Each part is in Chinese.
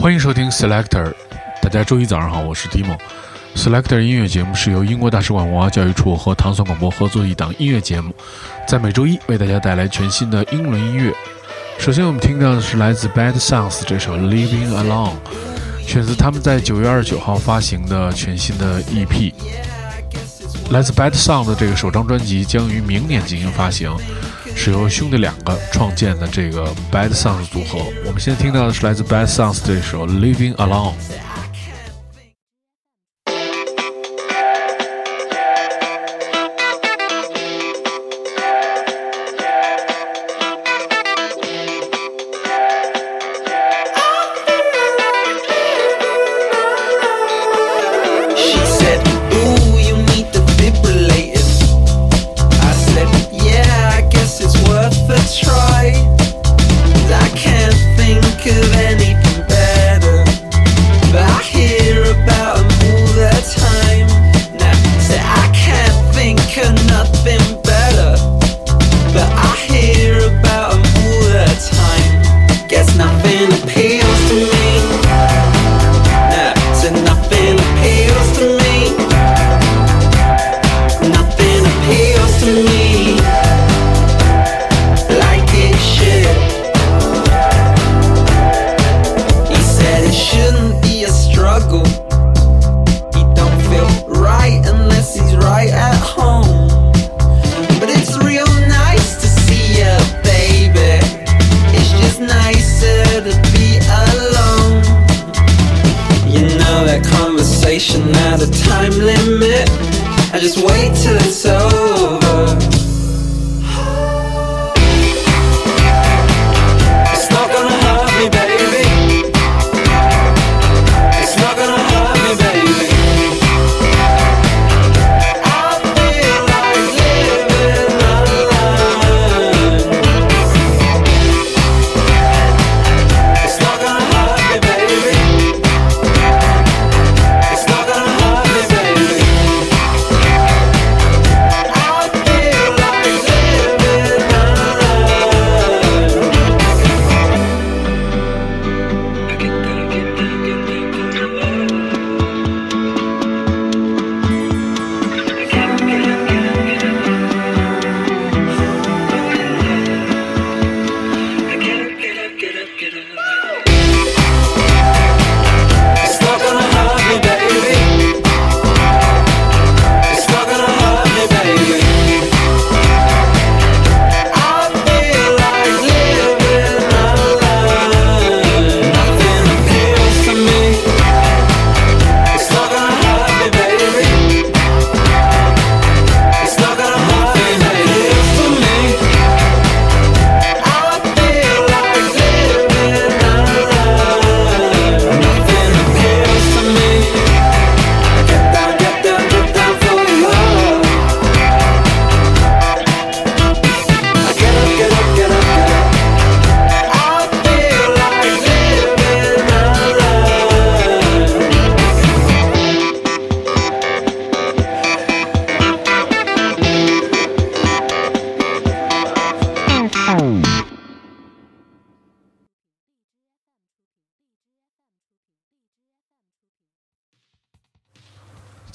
欢迎收听 Selector，大家周一早上好，我是 Dimo。Selector 音乐节目是由英国大使馆文化教育处和糖蒜广播合作的一档音乐节目，在每周一为大家带来全新的英伦音乐。首先我们听到的是来自 Bad Sounds 这首 Living Alone，选自他们在九月二十九号发行的全新的 EP。来自 Bad Sounds 的这个首张专辑将于明年进行发行。是由兄弟两个创建的这个 Bad Sounds 组合。我们现在听到的是来自 Bad Sounds 这首 Living Alone。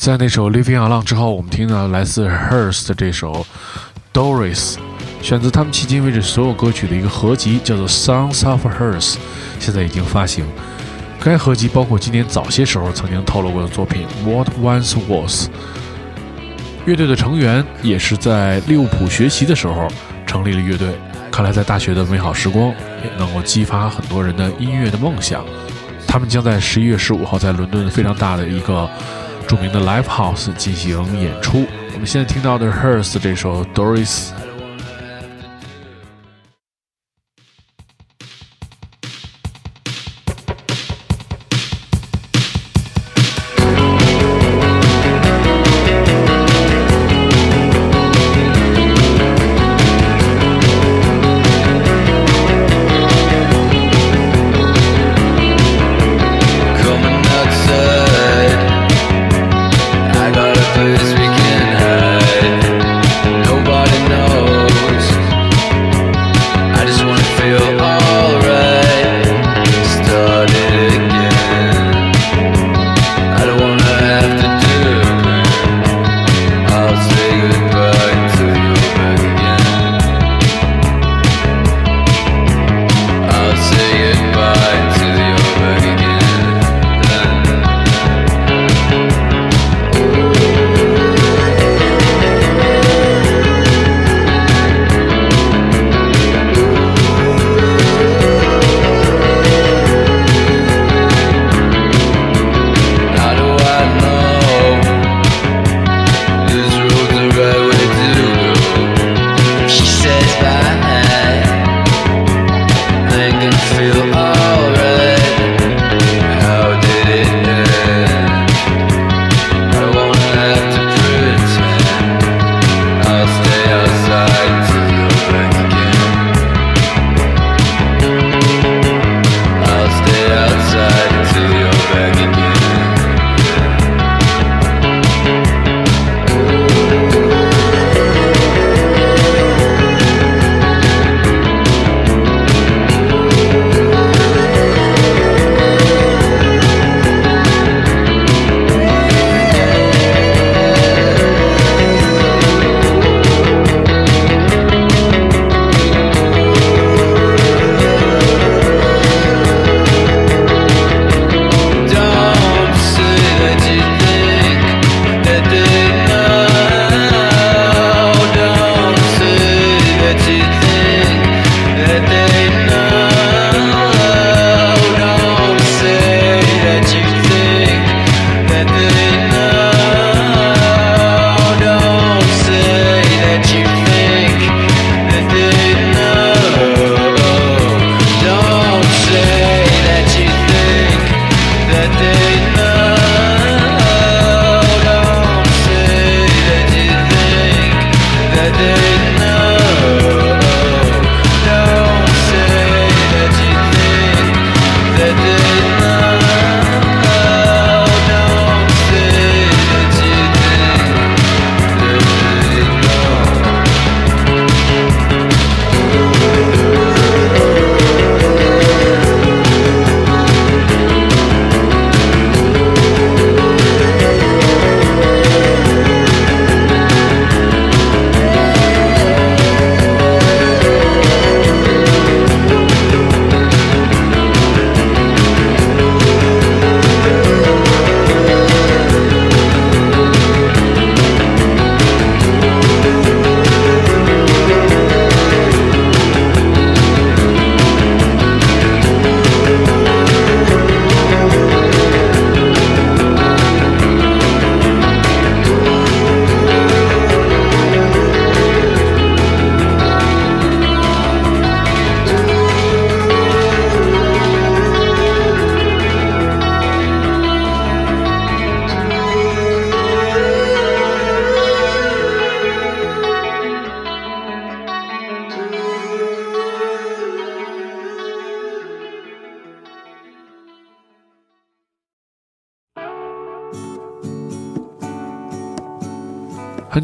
在那首《Living Alone》之后，我们听到来自 Hers 的这首《Doris》，选择他们迄今为止所有歌曲的一个合集，叫做《Songs of h e r s t》，现在已经发行。该合集包括今年早些时候曾经透露过的作品《What Once Was》。乐队的成员也是在利物浦学习的时候成立了乐队，看来在大学的美好时光也能够激发很多人的音乐的梦想。他们将在十一月十五号在伦敦非常大的一个。著名的 Live House 进行演出。我们现在听到的 Hers 这首 Doris。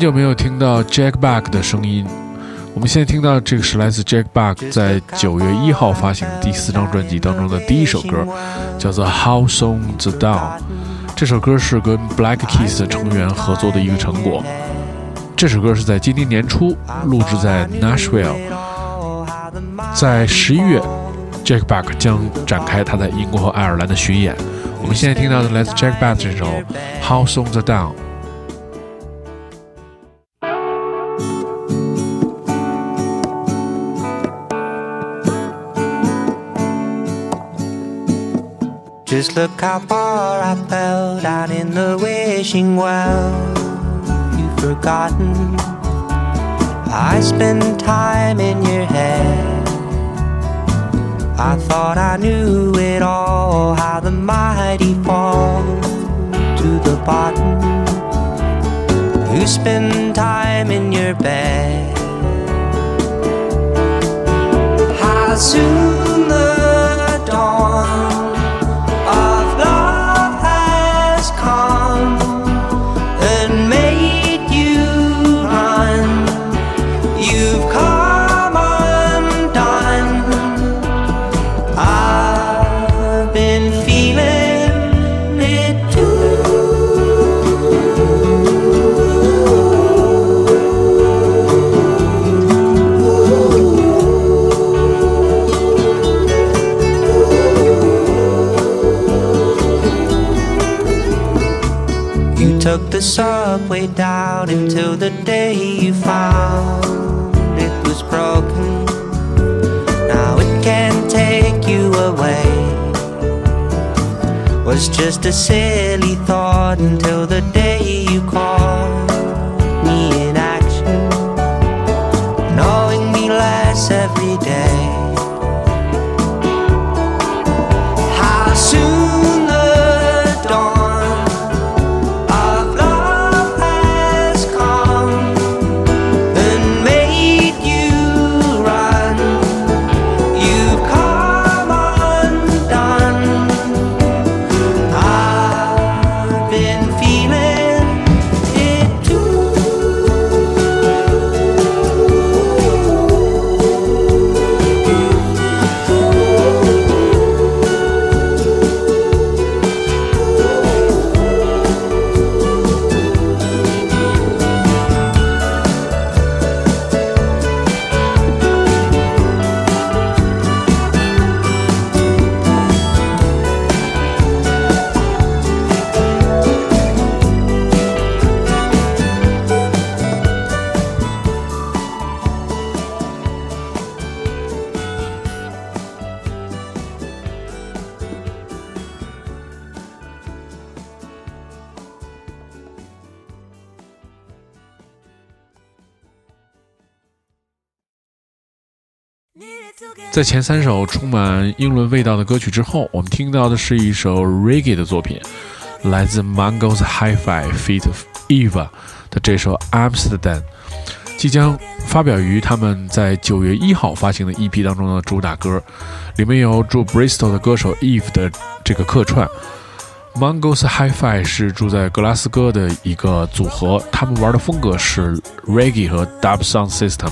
久没有听到 Jack Back 的声音，我们现在听到这个是来自 Jack Back 在九月一号发行的第四张专辑当中的第一首歌，叫做 How Soon the Dawn。这首歌是跟 Black Keys 成员合作的一个成果。这首歌是在今年年初录制在 Nashville，在十一月，Jack Back 将展开他在英国和爱尔兰的巡演。我们现在听到的来自 Jack Back 这首 How Soon the Dawn。Just look how far I fell down in the wishing well. You've forgotten. I spent time in your head. I thought I knew it all, how the mighty fall to the bottom. You spend time in your bed. How soon the dawn subway down until the day you found it was broken. Now it can't take you away. Was just a silly thought until the 在前三首充满英伦味道的歌曲之后，我们听到的是一首 reggae 的作品，来自 Mangos Hi-Fi feat. Eva 的这首 Amsterdam，即将发表于他们在九月一号发行的 EP 当中的主打歌，里面有住 Bristol 的歌手 Eve 的这个客串。Mangos Hi-Fi 是住在格拉斯哥的一个组合，他们玩的风格是 reggae 和 dub sound system。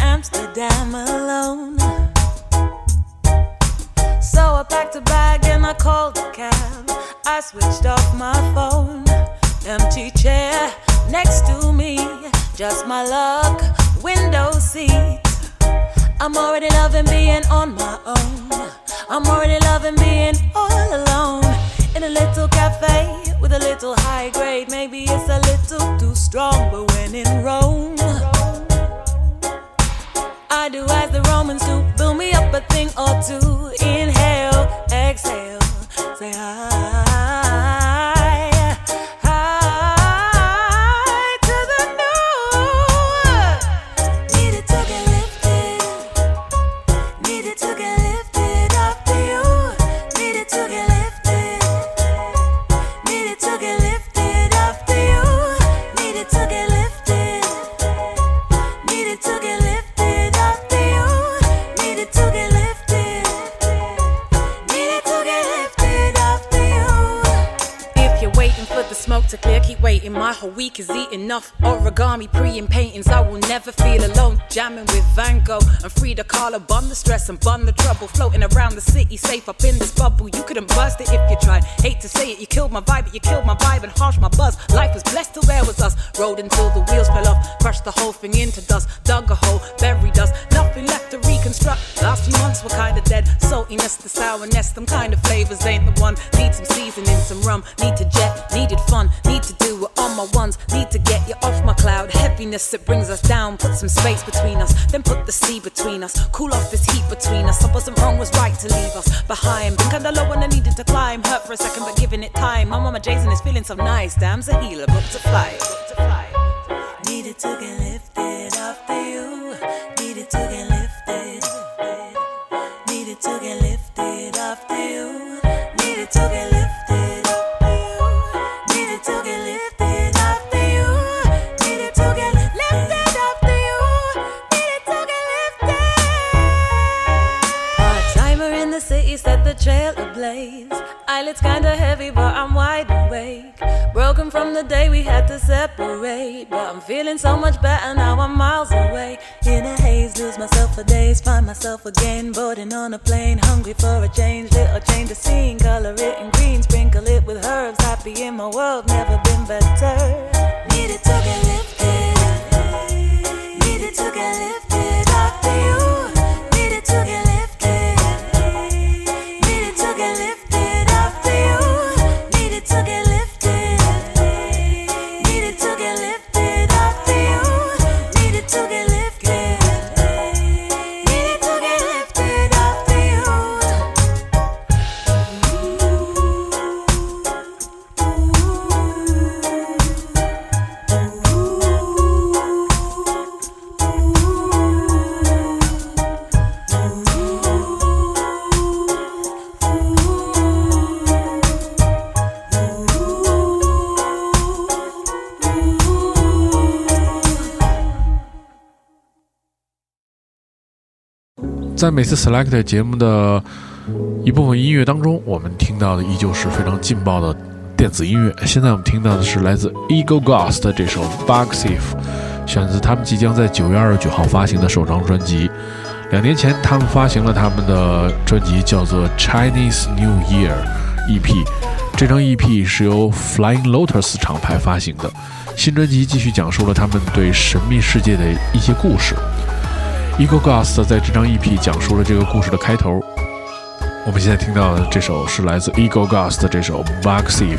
Amsterdam alone. So I packed a bag and I called a cab. I switched off my phone. Empty chair next to me. Just my luck, window seat. I'm already loving being on my own. I'm already loving being all alone. In a little cafe with a little high grade. Maybe it's a little too strong, but when in Rome. I do as the Romans do. Build me up a thing or two. Inhale, exhale, say hi. off origami, pre and paintings. I will never feel alone. Jamming with Van Gogh and Frida Kahlo. Bun the stress and bun the trouble. Floating around the city, safe up in this bubble. You couldn't bust it if you tried. Hate to say it, you killed my vibe, but you killed my vibe and harsh my buzz. Life was blessed till there was us. Rode until the wheels fell off. Crushed the whole thing into dust. Dug a hole, buried us. Nothing left to reconstruct. Last few months were kinda dead. Saltiness, the sourness, them kind of flavors ain't the one. Need some seasoning, some rum. Need to jet, needed fun. Need to do it on my ones. Need to get you off my cloud. Heaviness, it brings us down. Put some space between us. Then put the sea between us. Cool off this heat between us. I wasn't wrong, was right to leave us behind. Been kinda low when I needed to climb. Hurt for a second, but giving it time. My mama Jason is feeling so nice. Damn's a healer, booked to fly. Booked to fly. Needed to get lifted Eyelids kinda heavy, but I'm wide awake. Broken from the day we had to separate. But I'm feeling so much better now I'm miles away. In a haze, lose myself for days, find myself again. Boarding on a plane, hungry for a change. Little change of scene, color it in green, sprinkle it with herbs. Happy in my world, never been better. Needed to get lifted. Needed to get lifted 每次 Select 节目的一部分音乐当中，我们听到的依旧是非常劲爆的电子音乐。现在我们听到的是来自 Eagle Ghost 的这首《Bug Thief》，选自他们即将在九月二十九号发行的首张专辑。两年前，他们发行了他们的专辑，叫做《Chinese New Year》EP。这张 EP 是由 Flying Lotus 厂牌发行的。新专辑继续讲述了他们对神秘世界的一些故事。Eagle Ghost 在这张 EP 讲述了这个故事的开头。我们现在听到的这首是来自 Eagle Ghost 的这首《Maxif》。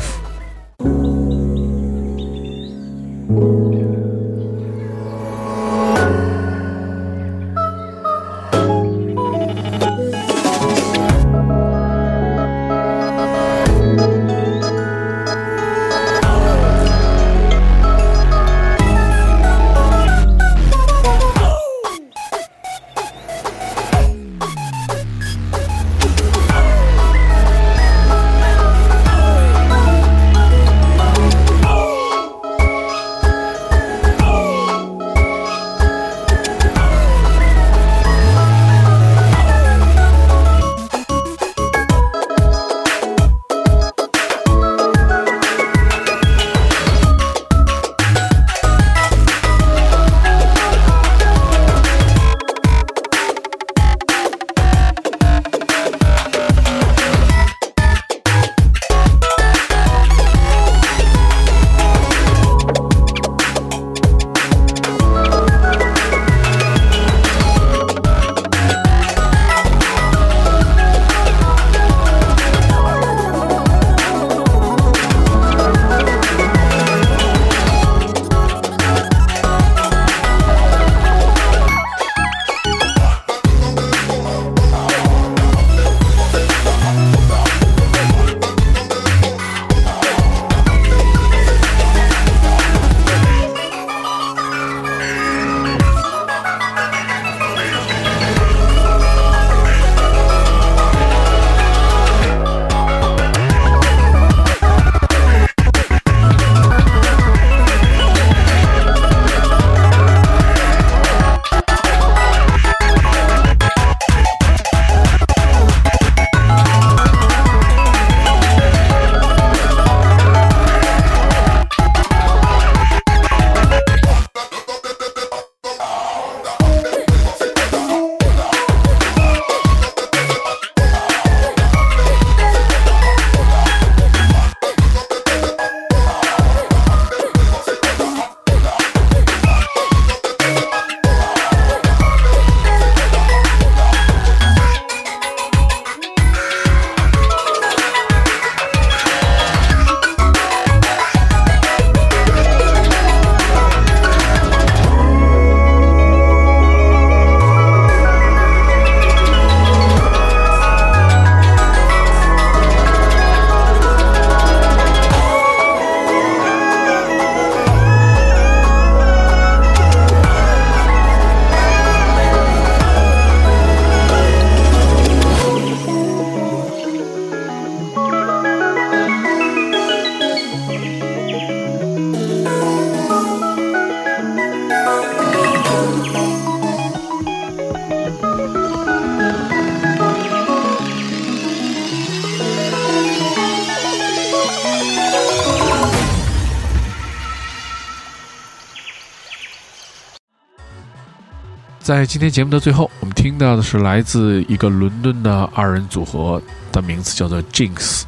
在今天节目的最后，我们听到的是来自一个伦敦的二人组合，的名字叫做 Jinx，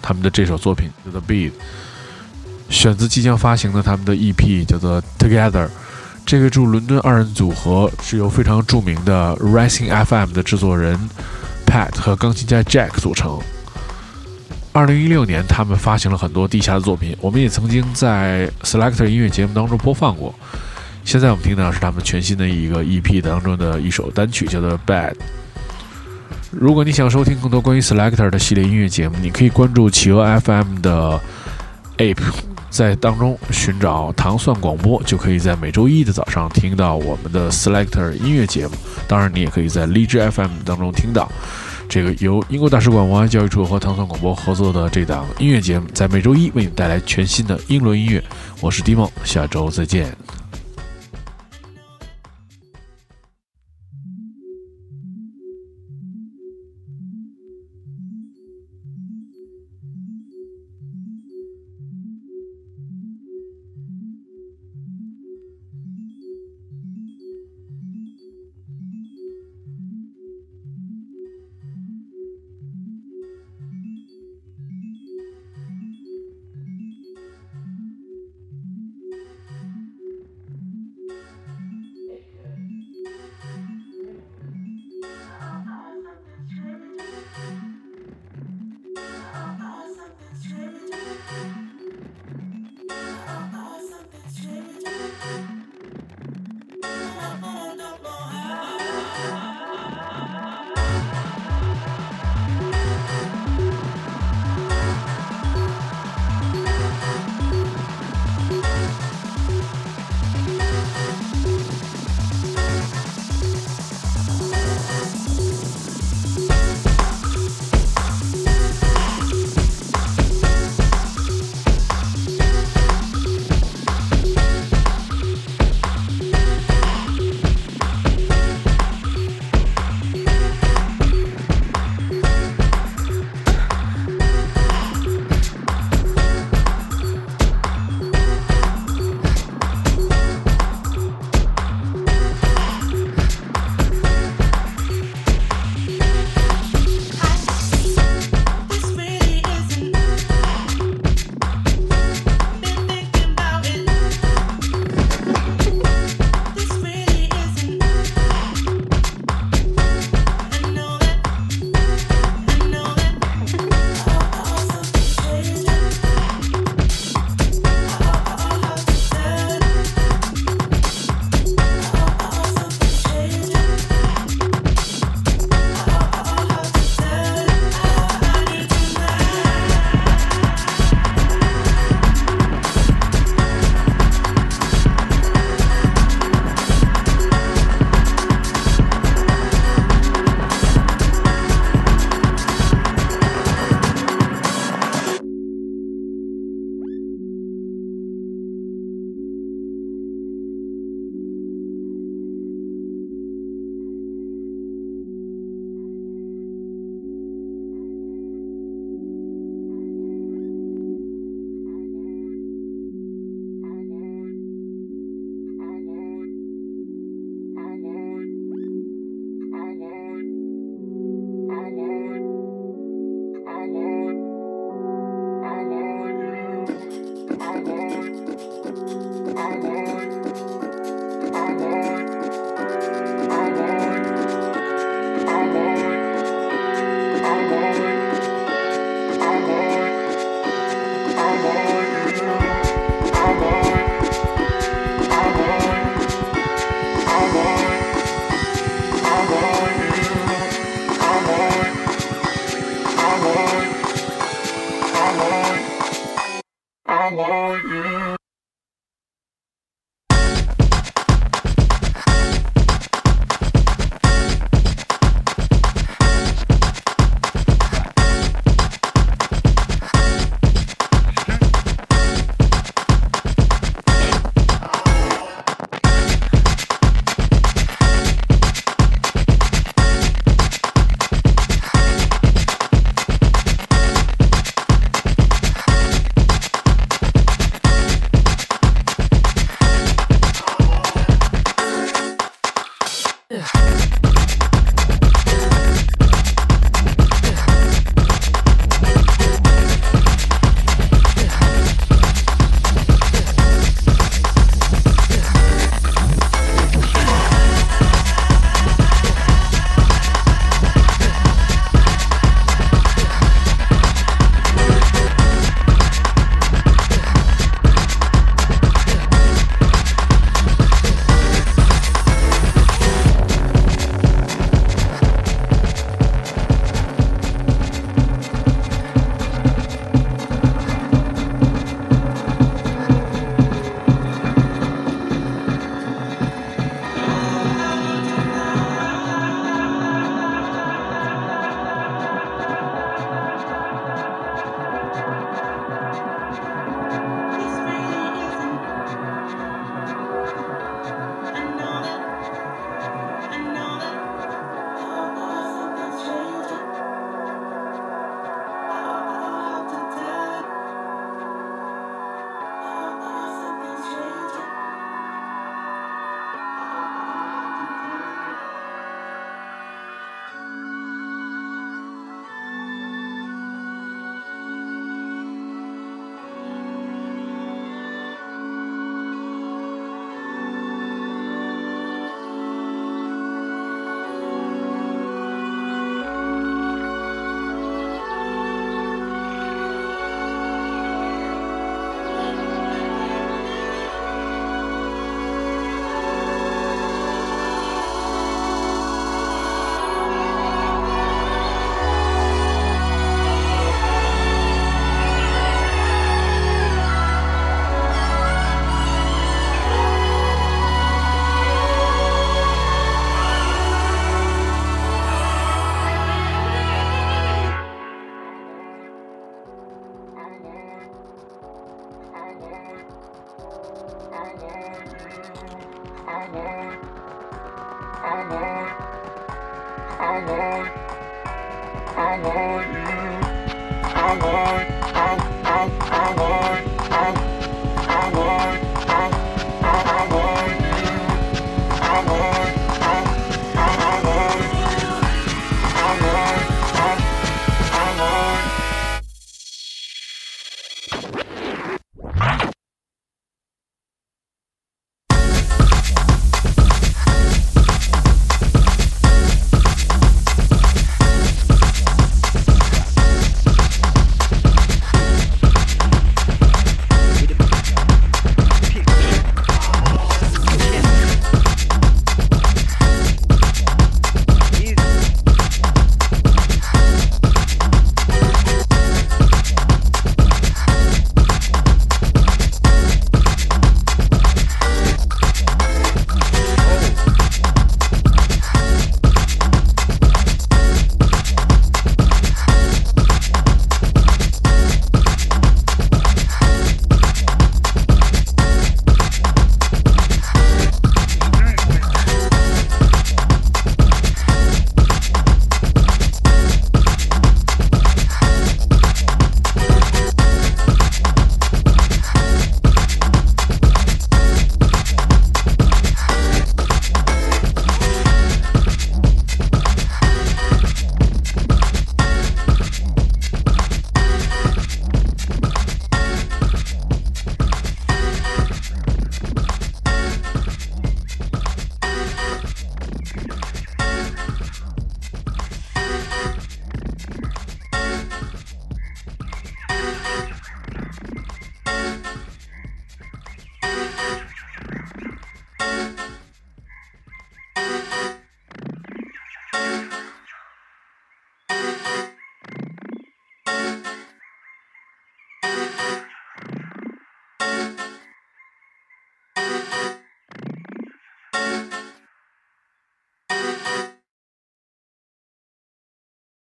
他们的这首作品叫做《Beat》，选自即将发行的他们的 EP 叫做《Together》。这个驻伦敦二人组合是由非常著名的 Rising FM 的制作人 Pat 和钢琴家 Jack 组成。二零一六年，他们发行了很多地下的作品，我们也曾经在 Selector 音乐节目当中播放过。现在我们听到是他们全新的一个 EP 当中的一首单曲，叫做《Bad》。如果你想收听更多关于 Selector 的系列音乐节目，你可以关注企鹅 FM 的 App，在当中寻找糖蒜广播，就可以在每周一的早上听到我们的 Selector 音乐节目。当然，你也可以在荔枝 FM 当中听到。这个由英国大使馆文化教育处和糖蒜广播合作的这档音乐节目，在每周一为你带来全新的英伦音乐。我是 Dimon，，下周再见。